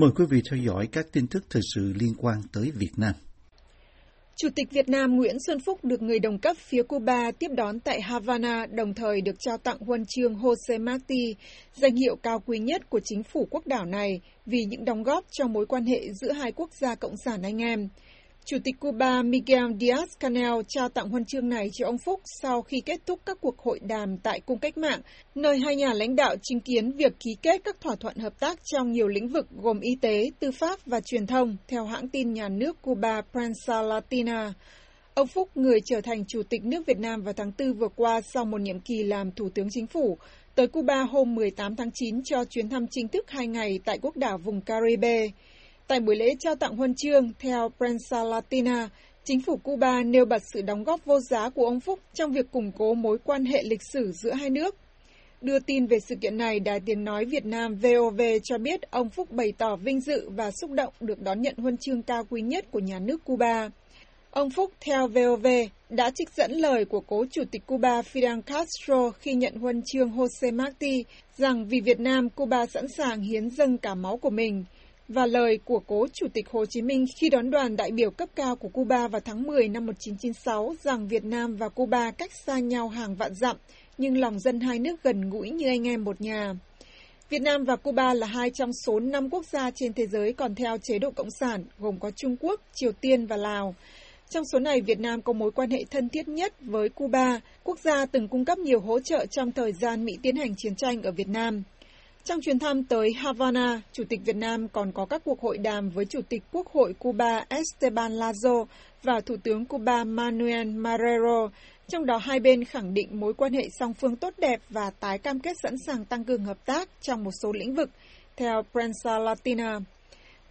Mời quý vị theo dõi các tin tức thời sự liên quan tới Việt Nam. Chủ tịch Việt Nam Nguyễn Xuân Phúc được người đồng cấp phía Cuba tiếp đón tại Havana, đồng thời được trao tặng huân chương Jose Marti, danh hiệu cao quý nhất của chính phủ quốc đảo này vì những đóng góp cho mối quan hệ giữa hai quốc gia cộng sản anh em. Chủ tịch Cuba Miguel Diaz-Canel trao tặng huân chương này cho ông Phúc sau khi kết thúc các cuộc hội đàm tại Cung Cách Mạng, nơi hai nhà lãnh đạo chứng kiến việc ký kết các thỏa thuận hợp tác trong nhiều lĩnh vực gồm y tế, tư pháp và truyền thông, theo hãng tin nhà nước Cuba Prensa Latina. Ông Phúc, người trở thành Chủ tịch nước Việt Nam vào tháng 4 vừa qua sau một nhiệm kỳ làm Thủ tướng Chính phủ, tới Cuba hôm 18 tháng 9 cho chuyến thăm chính thức hai ngày tại quốc đảo vùng Caribe. Tại buổi lễ trao tặng huân chương, theo Prensa Latina, chính phủ Cuba nêu bật sự đóng góp vô giá của ông Phúc trong việc củng cố mối quan hệ lịch sử giữa hai nước. Đưa tin về sự kiện này, Đài Tiếng Nói Việt Nam VOV cho biết ông Phúc bày tỏ vinh dự và xúc động được đón nhận huân chương cao quý nhất của nhà nước Cuba. Ông Phúc, theo VOV, đã trích dẫn lời của cố chủ tịch Cuba Fidel Castro khi nhận huân chương Jose Marti rằng vì Việt Nam, Cuba sẵn sàng hiến dâng cả máu của mình – và lời của cố Chủ tịch Hồ Chí Minh khi đón đoàn đại biểu cấp cao của Cuba vào tháng 10 năm 1996 rằng Việt Nam và Cuba cách xa nhau hàng vạn dặm, nhưng lòng dân hai nước gần gũi như anh em một nhà. Việt Nam và Cuba là hai trong số năm quốc gia trên thế giới còn theo chế độ Cộng sản, gồm có Trung Quốc, Triều Tiên và Lào. Trong số này, Việt Nam có mối quan hệ thân thiết nhất với Cuba, quốc gia từng cung cấp nhiều hỗ trợ trong thời gian Mỹ tiến hành chiến tranh ở Việt Nam. Trong chuyến thăm tới Havana, Chủ tịch Việt Nam còn có các cuộc hội đàm với Chủ tịch Quốc hội Cuba Esteban Lazo và Thủ tướng Cuba Manuel Marrero, trong đó hai bên khẳng định mối quan hệ song phương tốt đẹp và tái cam kết sẵn sàng tăng cường hợp tác trong một số lĩnh vực, theo Prensa Latina.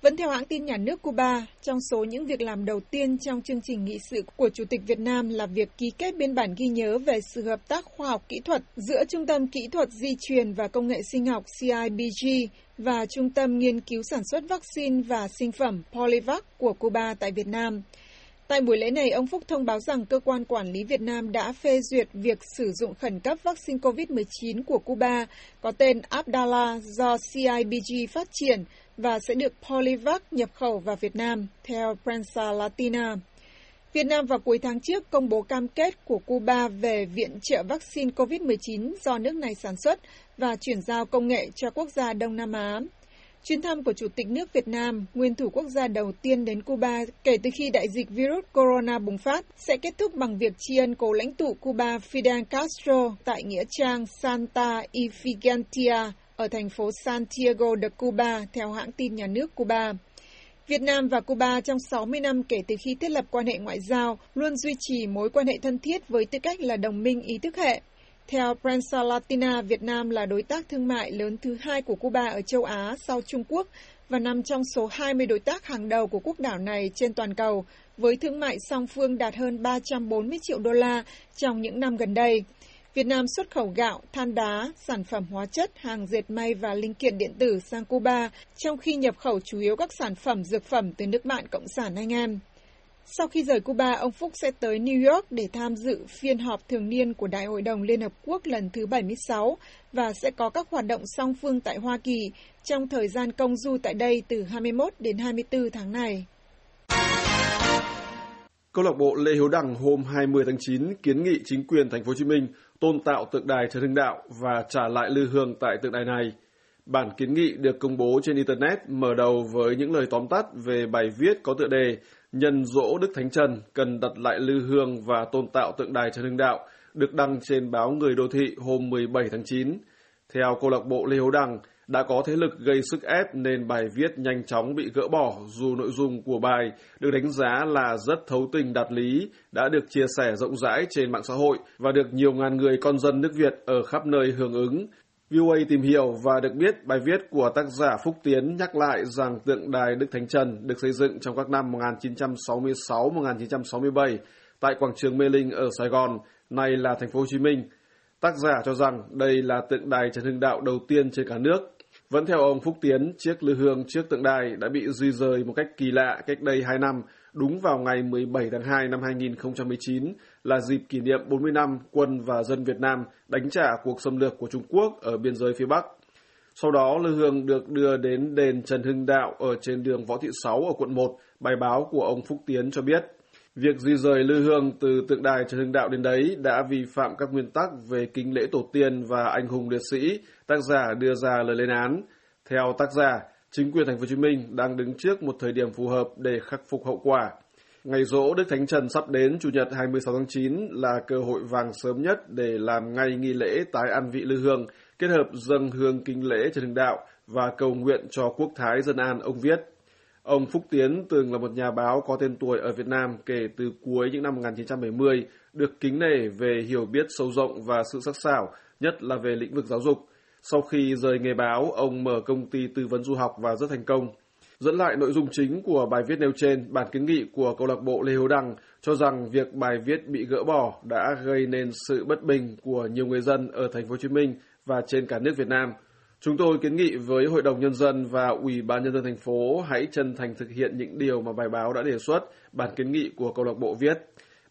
Vẫn theo hãng tin nhà nước Cuba, trong số những việc làm đầu tiên trong chương trình nghị sự của Chủ tịch Việt Nam là việc ký kết biên bản ghi nhớ về sự hợp tác khoa học kỹ thuật giữa Trung tâm Kỹ thuật Di truyền và Công nghệ sinh học CIBG và Trung tâm Nghiên cứu Sản xuất Vaccine và Sinh phẩm Polivac của Cuba tại Việt Nam. Tại buổi lễ này, ông Phúc thông báo rằng cơ quan quản lý Việt Nam đã phê duyệt việc sử dụng khẩn cấp vaccine COVID-19 của Cuba có tên Abdala do CIBG phát triển và sẽ được Polivac nhập khẩu vào Việt Nam, theo Prensa Latina. Việt Nam vào cuối tháng trước công bố cam kết của Cuba về viện trợ vaccine COVID-19 do nước này sản xuất và chuyển giao công nghệ cho quốc gia Đông Nam Á. Chuyến thăm của Chủ tịch nước Việt Nam, nguyên thủ quốc gia đầu tiên đến Cuba kể từ khi đại dịch virus corona bùng phát, sẽ kết thúc bằng việc tri ân cố lãnh tụ Cuba Fidel Castro tại Nghĩa trang Santa Ifigenia ở thành phố Santiago de Cuba, theo hãng tin nhà nước Cuba. Việt Nam và Cuba trong 60 năm kể từ khi thiết lập quan hệ ngoại giao luôn duy trì mối quan hệ thân thiết với tư cách là đồng minh ý thức hệ. Theo Prensa Latina, Việt Nam là đối tác thương mại lớn thứ hai của Cuba ở châu Á sau Trung Quốc và nằm trong số 20 đối tác hàng đầu của quốc đảo này trên toàn cầu, với thương mại song phương đạt hơn 340 triệu đô la trong những năm gần đây. Việt Nam xuất khẩu gạo, than đá, sản phẩm hóa chất, hàng dệt may và linh kiện điện tử sang Cuba, trong khi nhập khẩu chủ yếu các sản phẩm dược phẩm từ nước bạn Cộng sản anh em. Sau khi rời Cuba, ông Phúc sẽ tới New York để tham dự phiên họp thường niên của Đại hội đồng Liên Hợp Quốc lần thứ 76 và sẽ có các hoạt động song phương tại Hoa Kỳ trong thời gian công du tại đây từ 21 đến 24 tháng này. Câu lạc bộ Lê Hiếu Đằng hôm 20 tháng 9 kiến nghị chính quyền thành phố Hồ Chí Minh tôn tạo tượng đài Trần Hưng Đạo và trả lại lư hương tại tượng đài này. Bản kiến nghị được công bố trên Internet mở đầu với những lời tóm tắt về bài viết có tựa đề Nhân dỗ Đức Thánh Trần cần đặt lại lư hương và tôn tạo tượng đài Trần Hưng Đạo được đăng trên báo Người Đô Thị hôm 17 tháng 9. Theo câu lạc bộ Lê Hữu Đằng, đã có thế lực gây sức ép nên bài viết nhanh chóng bị gỡ bỏ dù nội dung của bài được đánh giá là rất thấu tình đạt lý, đã được chia sẻ rộng rãi trên mạng xã hội và được nhiều ngàn người con dân nước Việt ở khắp nơi hưởng ứng. VOA tìm hiểu và được biết bài viết của tác giả Phúc Tiến nhắc lại rằng tượng đài Đức Thánh Trần được xây dựng trong các năm 1966-1967 tại quảng trường Mê Linh ở Sài Gòn, nay là thành phố Hồ Chí Minh. Tác giả cho rằng đây là tượng đài Trần Hưng Đạo đầu tiên trên cả nước vẫn theo ông Phúc Tiến, chiếc lư hương trước tượng đài đã bị di rời một cách kỳ lạ cách đây 2 năm, đúng vào ngày 17 tháng 2 năm 2019 là dịp kỷ niệm 40 năm quân và dân Việt Nam đánh trả cuộc xâm lược của Trung Quốc ở biên giới phía Bắc. Sau đó, Lư Hương được đưa đến đền Trần Hưng Đạo ở trên đường Võ Thị Sáu ở quận 1. Bài báo của ông Phúc Tiến cho biết, việc di rời Lư Hương từ tượng đài Trần Hưng Đạo đến đấy đã vi phạm các nguyên tắc về kính lễ tổ tiên và anh hùng liệt sĩ, tác giả đưa ra lời lên án. Theo tác giả, chính quyền thành phố Hồ Chí Minh đang đứng trước một thời điểm phù hợp để khắc phục hậu quả. Ngày rỗ Đức Thánh Trần sắp đến Chủ nhật 26 tháng 9 là cơ hội vàng sớm nhất để làm ngay nghi lễ tái an vị lư hương, kết hợp dâng hương kính lễ Trần Hưng Đạo và cầu nguyện cho quốc thái dân an, ông viết. Ông Phúc Tiến từng là một nhà báo có tên tuổi ở Việt Nam kể từ cuối những năm 1970, được kính nể về hiểu biết sâu rộng và sự sắc sảo, nhất là về lĩnh vực giáo dục. Sau khi rời nghề báo, ông mở công ty tư vấn du học và rất thành công. Dẫn lại nội dung chính của bài viết nêu trên, bản kiến nghị của câu lạc bộ Lê Hiếu Đăng cho rằng việc bài viết bị gỡ bỏ đã gây nên sự bất bình của nhiều người dân ở thành phố Hồ Chí Minh và trên cả nước Việt Nam. Chúng tôi kiến nghị với Hội đồng Nhân dân và Ủy ban Nhân dân thành phố hãy chân thành thực hiện những điều mà bài báo đã đề xuất, bản kiến nghị của câu lạc bộ viết.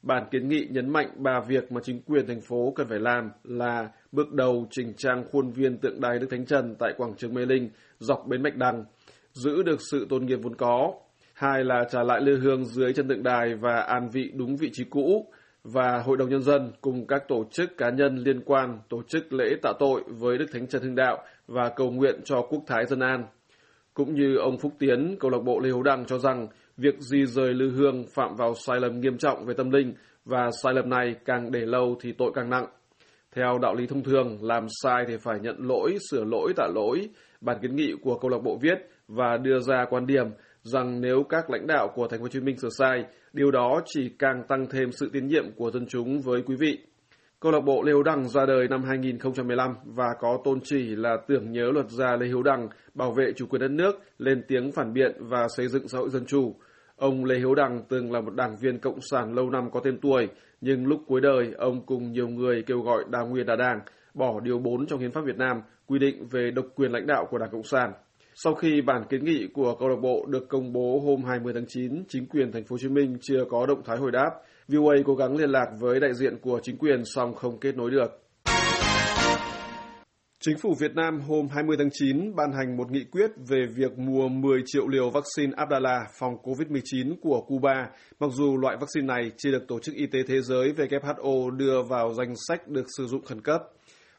Bản kiến nghị nhấn mạnh ba việc mà chính quyền thành phố cần phải làm là bước đầu chỉnh trang khuôn viên tượng đài Đức Thánh Trần tại quảng trường Mê Linh dọc bến Bạch Đằng, giữ được sự tôn nghiêm vốn có. Hai là trả lại lư hương dưới chân tượng đài và an vị đúng vị trí cũ. Và Hội đồng Nhân dân cùng các tổ chức cá nhân liên quan tổ chức lễ tạ tội với Đức Thánh Trần Hưng Đạo và cầu nguyện cho quốc thái dân an. Cũng như ông Phúc Tiến, câu lạc bộ Lê Hữu Đăng cho rằng việc di rời lư hương phạm vào sai lầm nghiêm trọng về tâm linh và sai lầm này càng để lâu thì tội càng nặng. Theo đạo lý thông thường, làm sai thì phải nhận lỗi, sửa lỗi, tạ lỗi. Bản kiến nghị của câu lạc bộ viết và đưa ra quan điểm rằng nếu các lãnh đạo của Thành phố Hồ Chí Minh sửa sai, điều đó chỉ càng tăng thêm sự tín nhiệm của dân chúng với quý vị. Câu lạc bộ Lê Hiếu Đăng ra đời năm 2015 và có tôn chỉ là tưởng nhớ luật gia Lê Hiếu Đăng, bảo vệ chủ quyền đất nước, lên tiếng phản biện và xây dựng xã hội dân chủ. Ông Lê Hiếu Đăng từng là một đảng viên cộng sản lâu năm có tên tuổi, nhưng lúc cuối đời, ông cùng nhiều người kêu gọi đa nguyên đa đảng, bỏ điều 4 trong hiến pháp Việt Nam quy định về độc quyền lãnh đạo của Đảng Cộng sản. Sau khi bản kiến nghị của câu lạc bộ được công bố hôm 20 tháng 9, chính quyền thành phố Hồ Chí Minh chưa có động thái hồi đáp. VOA cố gắng liên lạc với đại diện của chính quyền song không kết nối được. Chính phủ Việt Nam hôm 20 tháng 9 ban hành một nghị quyết về việc mua 10 triệu liều vaccine Abdala phòng COVID-19 của Cuba, mặc dù loại vaccine này chưa được Tổ chức Y tế Thế giới WHO đưa vào danh sách được sử dụng khẩn cấp.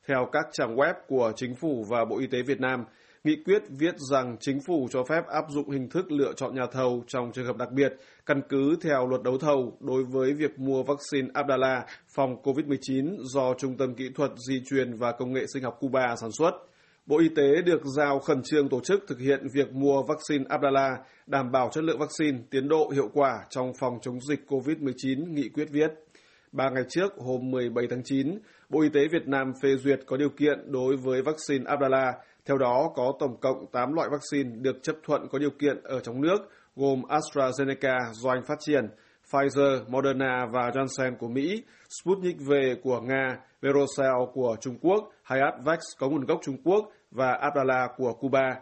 Theo các trang web của Chính phủ và Bộ Y tế Việt Nam, Nghị quyết viết rằng chính phủ cho phép áp dụng hình thức lựa chọn nhà thầu trong trường hợp đặc biệt, căn cứ theo luật đấu thầu đối với việc mua vaccine Abdala phòng COVID-19 do Trung tâm Kỹ thuật Di truyền và Công nghệ Sinh học Cuba sản xuất. Bộ Y tế được giao khẩn trương tổ chức thực hiện việc mua vaccine Abdala, đảm bảo chất lượng vaccine, tiến độ hiệu quả trong phòng chống dịch COVID-19, nghị quyết viết. Ba ngày trước, hôm 17 tháng 9, Bộ Y tế Việt Nam phê duyệt có điều kiện đối với vaccine Abdala theo đó, có tổng cộng 8 loại vaccine được chấp thuận có điều kiện ở trong nước, gồm AstraZeneca do Anh phát triển, Pfizer, Moderna và Johnson của Mỹ, Sputnik V của Nga, Verocell của Trung Quốc, Hayatvax có nguồn gốc Trung Quốc và Abdala của Cuba.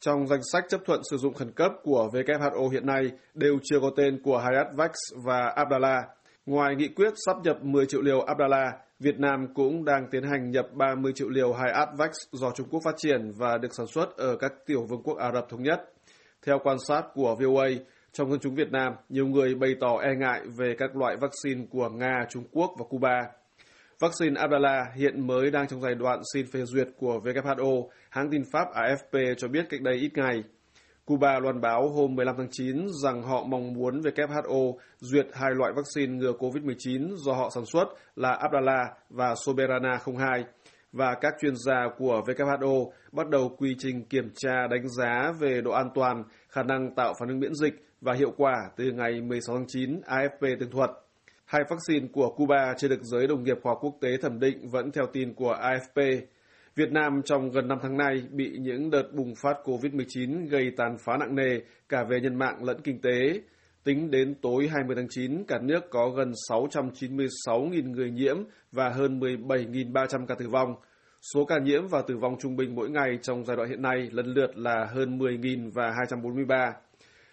Trong danh sách chấp thuận sử dụng khẩn cấp của WHO hiện nay đều chưa có tên của Hayatvax và Abdala. Ngoài nghị quyết sắp nhập 10 triệu liều Abdala, Việt Nam cũng đang tiến hành nhập 30 triệu liều Hayatvax do Trung Quốc phát triển và được sản xuất ở các tiểu vương quốc Ả Rập Thống Nhất. Theo quan sát của VOA, trong dân chúng Việt Nam, nhiều người bày tỏ e ngại về các loại vaccine của Nga, Trung Quốc và Cuba. Vaccine Abdala hiện mới đang trong giai đoạn xin phê duyệt của WHO, hãng tin Pháp AFP cho biết cách đây ít ngày. Cuba loan báo hôm 15 tháng 9 rằng họ mong muốn WHO duyệt hai loại vaccine ngừa COVID-19 do họ sản xuất là Abdala và Soberana 02 và các chuyên gia của WHO bắt đầu quy trình kiểm tra đánh giá về độ an toàn, khả năng tạo phản ứng miễn dịch và hiệu quả từ ngày 16 tháng 9, AFP tường thuật. Hai vaccine của Cuba chưa được giới đồng nghiệp khoa quốc tế thẩm định vẫn theo tin của AFP. Việt Nam trong gần 5 tháng nay bị những đợt bùng phát COVID-19 gây tàn phá nặng nề cả về nhân mạng lẫn kinh tế. Tính đến tối 20 tháng 9, cả nước có gần 696.000 người nhiễm và hơn 17.300 ca tử vong. Số ca nhiễm và tử vong trung bình mỗi ngày trong giai đoạn hiện nay lần lượt là hơn 10.000 và 243.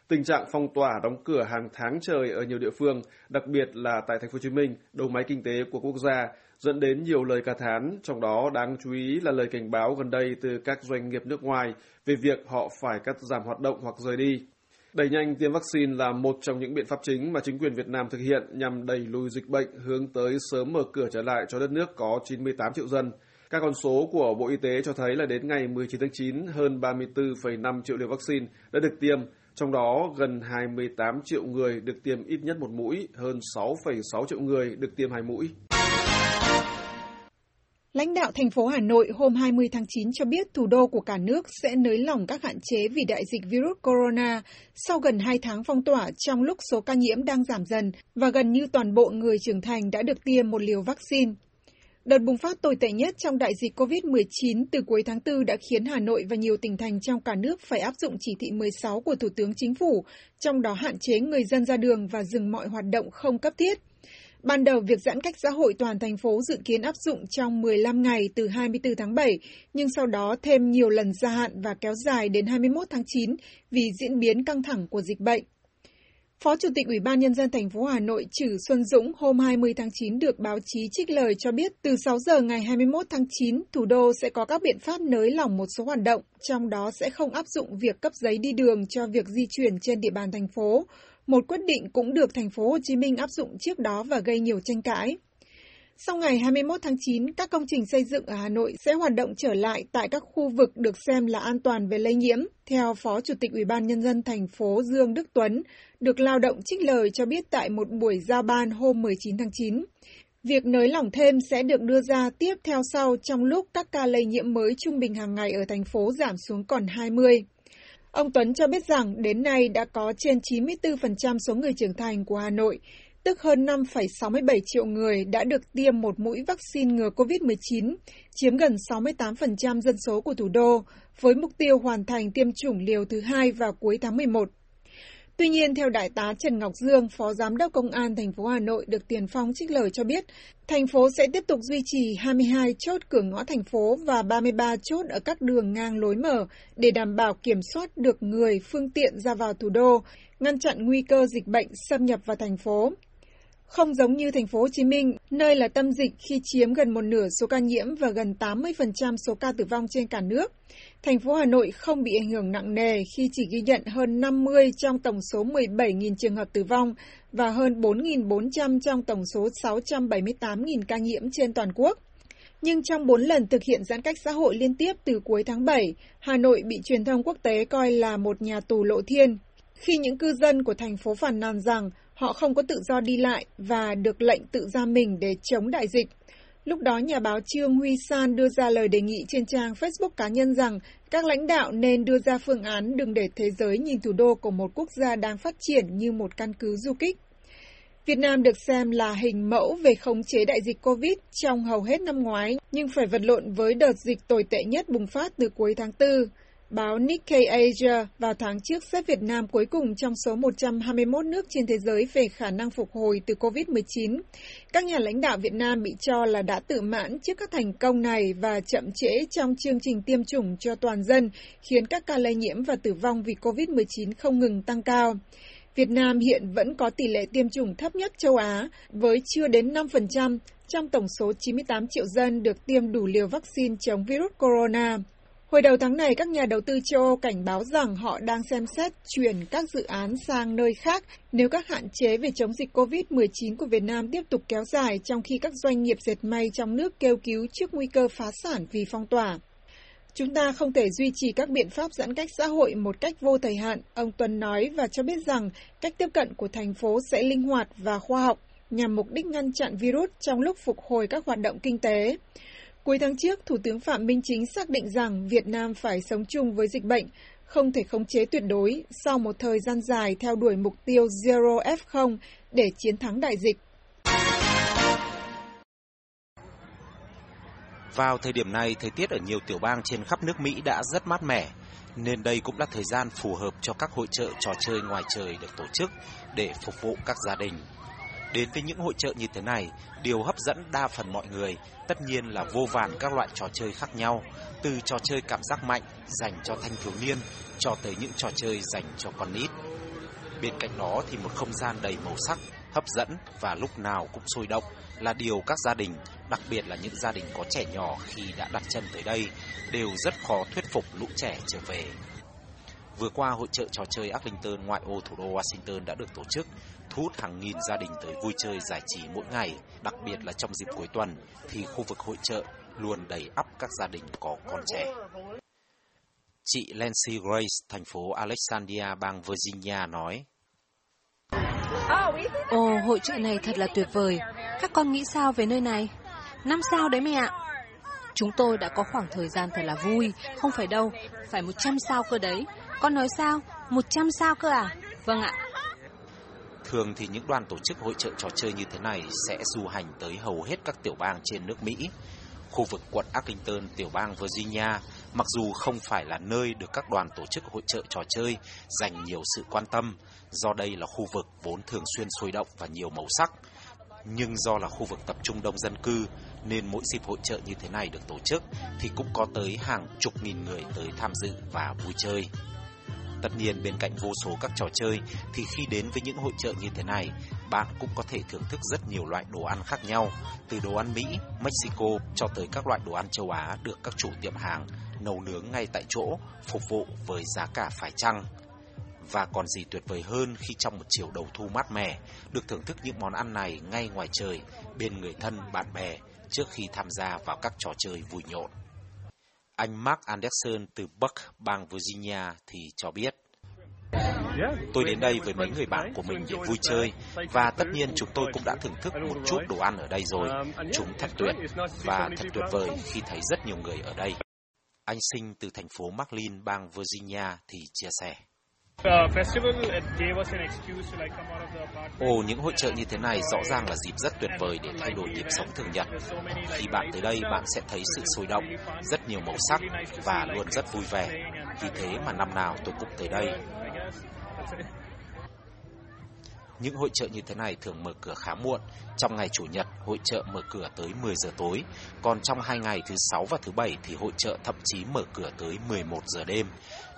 Tình trạng phong tỏa đóng cửa hàng tháng trời ở nhiều địa phương, đặc biệt là tại thành phố Hồ Chí Minh, đầu máy kinh tế của quốc gia, dẫn đến nhiều lời ca thán, trong đó đáng chú ý là lời cảnh báo gần đây từ các doanh nghiệp nước ngoài về việc họ phải cắt giảm hoạt động hoặc rời đi. Đẩy nhanh tiêm vaccine là một trong những biện pháp chính mà chính quyền Việt Nam thực hiện nhằm đẩy lùi dịch bệnh hướng tới sớm mở cửa trở lại cho đất nước có 98 triệu dân. Các con số của Bộ Y tế cho thấy là đến ngày 19 tháng 9, hơn 34,5 triệu liều vaccine đã được tiêm, trong đó gần 28 triệu người được tiêm ít nhất một mũi, hơn 6,6 triệu người được tiêm hai mũi. Lãnh đạo thành phố Hà Nội hôm 20 tháng 9 cho biết thủ đô của cả nước sẽ nới lỏng các hạn chế vì đại dịch virus corona sau gần 2 tháng phong tỏa trong lúc số ca nhiễm đang giảm dần và gần như toàn bộ người trưởng thành đã được tiêm một liều vaccine. Đợt bùng phát tồi tệ nhất trong đại dịch COVID-19 từ cuối tháng 4 đã khiến Hà Nội và nhiều tỉnh thành trong cả nước phải áp dụng chỉ thị 16 của Thủ tướng Chính phủ, trong đó hạn chế người dân ra đường và dừng mọi hoạt động không cấp thiết. Ban đầu, việc giãn cách xã hội toàn thành phố dự kiến áp dụng trong 15 ngày từ 24 tháng 7, nhưng sau đó thêm nhiều lần gia hạn và kéo dài đến 21 tháng 9 vì diễn biến căng thẳng của dịch bệnh. Phó Chủ tịch Ủy ban Nhân dân thành phố Hà Nội Trử Xuân Dũng hôm 20 tháng 9 được báo chí trích lời cho biết từ 6 giờ ngày 21 tháng 9, thủ đô sẽ có các biện pháp nới lỏng một số hoạt động, trong đó sẽ không áp dụng việc cấp giấy đi đường cho việc di chuyển trên địa bàn thành phố, một quyết định cũng được thành phố Hồ Chí Minh áp dụng trước đó và gây nhiều tranh cãi. Sau ngày 21 tháng 9, các công trình xây dựng ở Hà Nội sẽ hoạt động trở lại tại các khu vực được xem là an toàn về lây nhiễm, theo Phó Chủ tịch Ủy ban Nhân dân thành phố Dương Đức Tuấn, được lao động trích lời cho biết tại một buổi giao ban hôm 19 tháng 9. Việc nới lỏng thêm sẽ được đưa ra tiếp theo sau trong lúc các ca lây nhiễm mới trung bình hàng ngày ở thành phố giảm xuống còn 20. Ông Tuấn cho biết rằng đến nay đã có trên 94% số người trưởng thành của Hà Nội, tức hơn 5,67 triệu người đã được tiêm một mũi vaccine ngừa COVID-19, chiếm gần 68% dân số của thủ đô, với mục tiêu hoàn thành tiêm chủng liều thứ hai vào cuối tháng 11. Tuy nhiên, theo Đại tá Trần Ngọc Dương, Phó Giám đốc Công an thành phố Hà Nội được Tiền Phong trích lời cho biết, thành phố sẽ tiếp tục duy trì 22 chốt cửa ngõ thành phố và 33 chốt ở các đường ngang lối mở để đảm bảo kiểm soát được người, phương tiện ra vào thủ đô, ngăn chặn nguy cơ dịch bệnh xâm nhập vào thành phố. Không giống như thành phố Hồ Chí Minh, nơi là tâm dịch khi chiếm gần một nửa số ca nhiễm và gần 80% số ca tử vong trên cả nước. Thành phố Hà Nội không bị ảnh hưởng nặng nề khi chỉ ghi nhận hơn 50 trong tổng số 17.000 trường hợp tử vong và hơn 4.400 trong tổng số 678.000 ca nhiễm trên toàn quốc. Nhưng trong 4 lần thực hiện giãn cách xã hội liên tiếp từ cuối tháng 7, Hà Nội bị truyền thông quốc tế coi là một nhà tù lộ thiên. Khi những cư dân của thành phố phản nàn rằng họ không có tự do đi lại và được lệnh tự ra mình để chống đại dịch. Lúc đó, nhà báo Trương Huy San đưa ra lời đề nghị trên trang Facebook cá nhân rằng các lãnh đạo nên đưa ra phương án đừng để thế giới nhìn thủ đô của một quốc gia đang phát triển như một căn cứ du kích. Việt Nam được xem là hình mẫu về khống chế đại dịch COVID trong hầu hết năm ngoái, nhưng phải vật lộn với đợt dịch tồi tệ nhất bùng phát từ cuối tháng 4. Báo Nikkei Asia vào tháng trước xếp Việt Nam cuối cùng trong số 121 nước trên thế giới về khả năng phục hồi từ COVID-19. Các nhà lãnh đạo Việt Nam bị cho là đã tự mãn trước các thành công này và chậm trễ trong chương trình tiêm chủng cho toàn dân, khiến các ca lây nhiễm và tử vong vì COVID-19 không ngừng tăng cao. Việt Nam hiện vẫn có tỷ lệ tiêm chủng thấp nhất châu Á, với chưa đến 5% trong tổng số 98 triệu dân được tiêm đủ liều vaccine chống virus corona. Hồi đầu tháng này, các nhà đầu tư châu Âu cảnh báo rằng họ đang xem xét chuyển các dự án sang nơi khác nếu các hạn chế về chống dịch COVID-19 của Việt Nam tiếp tục kéo dài trong khi các doanh nghiệp dệt may trong nước kêu cứu trước nguy cơ phá sản vì phong tỏa. Chúng ta không thể duy trì các biện pháp giãn cách xã hội một cách vô thời hạn, ông Tuấn nói và cho biết rằng cách tiếp cận của thành phố sẽ linh hoạt và khoa học nhằm mục đích ngăn chặn virus trong lúc phục hồi các hoạt động kinh tế. Cuối tháng trước, Thủ tướng Phạm Minh Chính xác định rằng Việt Nam phải sống chung với dịch bệnh, không thể khống chế tuyệt đối sau một thời gian dài theo đuổi mục tiêu Zero F0 để chiến thắng đại dịch. Vào thời điểm này, thời tiết ở nhiều tiểu bang trên khắp nước Mỹ đã rất mát mẻ, nên đây cũng là thời gian phù hợp cho các hội trợ trò chơi ngoài trời được tổ chức để phục vụ các gia đình. Đến với những hội trợ như thế này, điều hấp dẫn đa phần mọi người tất nhiên là vô vàn các loại trò chơi khác nhau, từ trò chơi cảm giác mạnh dành cho thanh thiếu niên cho tới những trò chơi dành cho con nít. Bên cạnh đó thì một không gian đầy màu sắc, hấp dẫn và lúc nào cũng sôi động là điều các gia đình, đặc biệt là những gia đình có trẻ nhỏ khi đã đặt chân tới đây, đều rất khó thuyết phục lũ trẻ trở về. Vừa qua, hội trợ trò chơi Arlington ngoại ô thủ đô Washington đã được tổ chức, thu hút hàng nghìn gia đình tới vui chơi giải trí mỗi ngày, đặc biệt là trong dịp cuối tuần thì khu vực hội trợ luôn đầy ắp các gia đình có con trẻ. Chị Lancy Grace, thành phố Alexandria, bang Virginia nói. Ồ, hội trợ này thật là tuyệt vời. Các con nghĩ sao về nơi này? Năm sao đấy mẹ ạ. Chúng tôi đã có khoảng thời gian thật là vui, không phải đâu, phải 100 sao cơ đấy. Con nói sao? 100 sao cơ à? Vâng ạ. Thường thì những đoàn tổ chức hội trợ trò chơi như thế này sẽ du hành tới hầu hết các tiểu bang trên nước Mỹ. Khu vực quận Arlington, tiểu bang Virginia, mặc dù không phải là nơi được các đoàn tổ chức hội trợ trò chơi dành nhiều sự quan tâm, do đây là khu vực vốn thường xuyên sôi động và nhiều màu sắc. Nhưng do là khu vực tập trung đông dân cư, nên mỗi dịp hội trợ như thế này được tổ chức thì cũng có tới hàng chục nghìn người tới tham dự và vui chơi. Tất nhiên bên cạnh vô số các trò chơi thì khi đến với những hội trợ như thế này, bạn cũng có thể thưởng thức rất nhiều loại đồ ăn khác nhau, từ đồ ăn Mỹ, Mexico cho tới các loại đồ ăn châu Á được các chủ tiệm hàng nấu nướng ngay tại chỗ, phục vụ với giá cả phải chăng. Và còn gì tuyệt vời hơn khi trong một chiều đầu thu mát mẻ, được thưởng thức những món ăn này ngay ngoài trời, bên người thân, bạn bè, trước khi tham gia vào các trò chơi vui nhộn. Anh Mark Anderson từ Buck, bang Virginia thì cho biết. Tôi đến đây với mấy người bạn của mình để vui chơi và tất nhiên chúng tôi cũng đã thưởng thức một chút đồ ăn ở đây rồi. Chúng thật tuyệt và thật tuyệt vời khi thấy rất nhiều người ở đây. Anh sinh từ thành phố McLean, bang Virginia thì chia sẻ. Ồ, những hội trợ như thế này rõ ràng là dịp rất tuyệt vời để thay đổi nhịp sống thường nhật. Khi bạn tới đây, bạn sẽ thấy sự sôi động, rất nhiều màu sắc và luôn rất vui vẻ. Vì thế mà năm nào tôi cũng tới đây. Những hội trợ như thế này thường mở cửa khá muộn. Trong ngày Chủ nhật, hội trợ mở cửa tới 10 giờ tối. Còn trong hai ngày thứ sáu và thứ bảy thì hội trợ thậm chí mở cửa tới 11 giờ đêm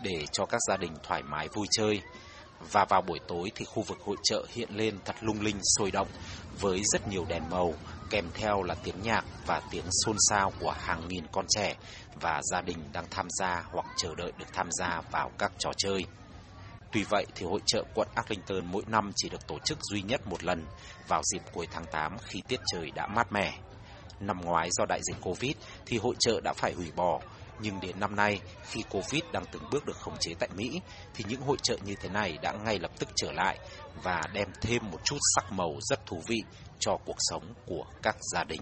để cho các gia đình thoải mái vui chơi. Và vào buổi tối thì khu vực hội trợ hiện lên thật lung linh sôi động với rất nhiều đèn màu, kèm theo là tiếng nhạc và tiếng xôn xao của hàng nghìn con trẻ và gia đình đang tham gia hoặc chờ đợi được tham gia vào các trò chơi. Tuy vậy thì hội trợ quận Arlington mỗi năm chỉ được tổ chức duy nhất một lần vào dịp cuối tháng 8 khi tiết trời đã mát mẻ. Năm ngoái do đại dịch Covid thì hội trợ đã phải hủy bỏ, nhưng đến năm nay khi Covid đang từng bước được khống chế tại Mỹ thì những hội trợ như thế này đã ngay lập tức trở lại và đem thêm một chút sắc màu rất thú vị cho cuộc sống của các gia đình.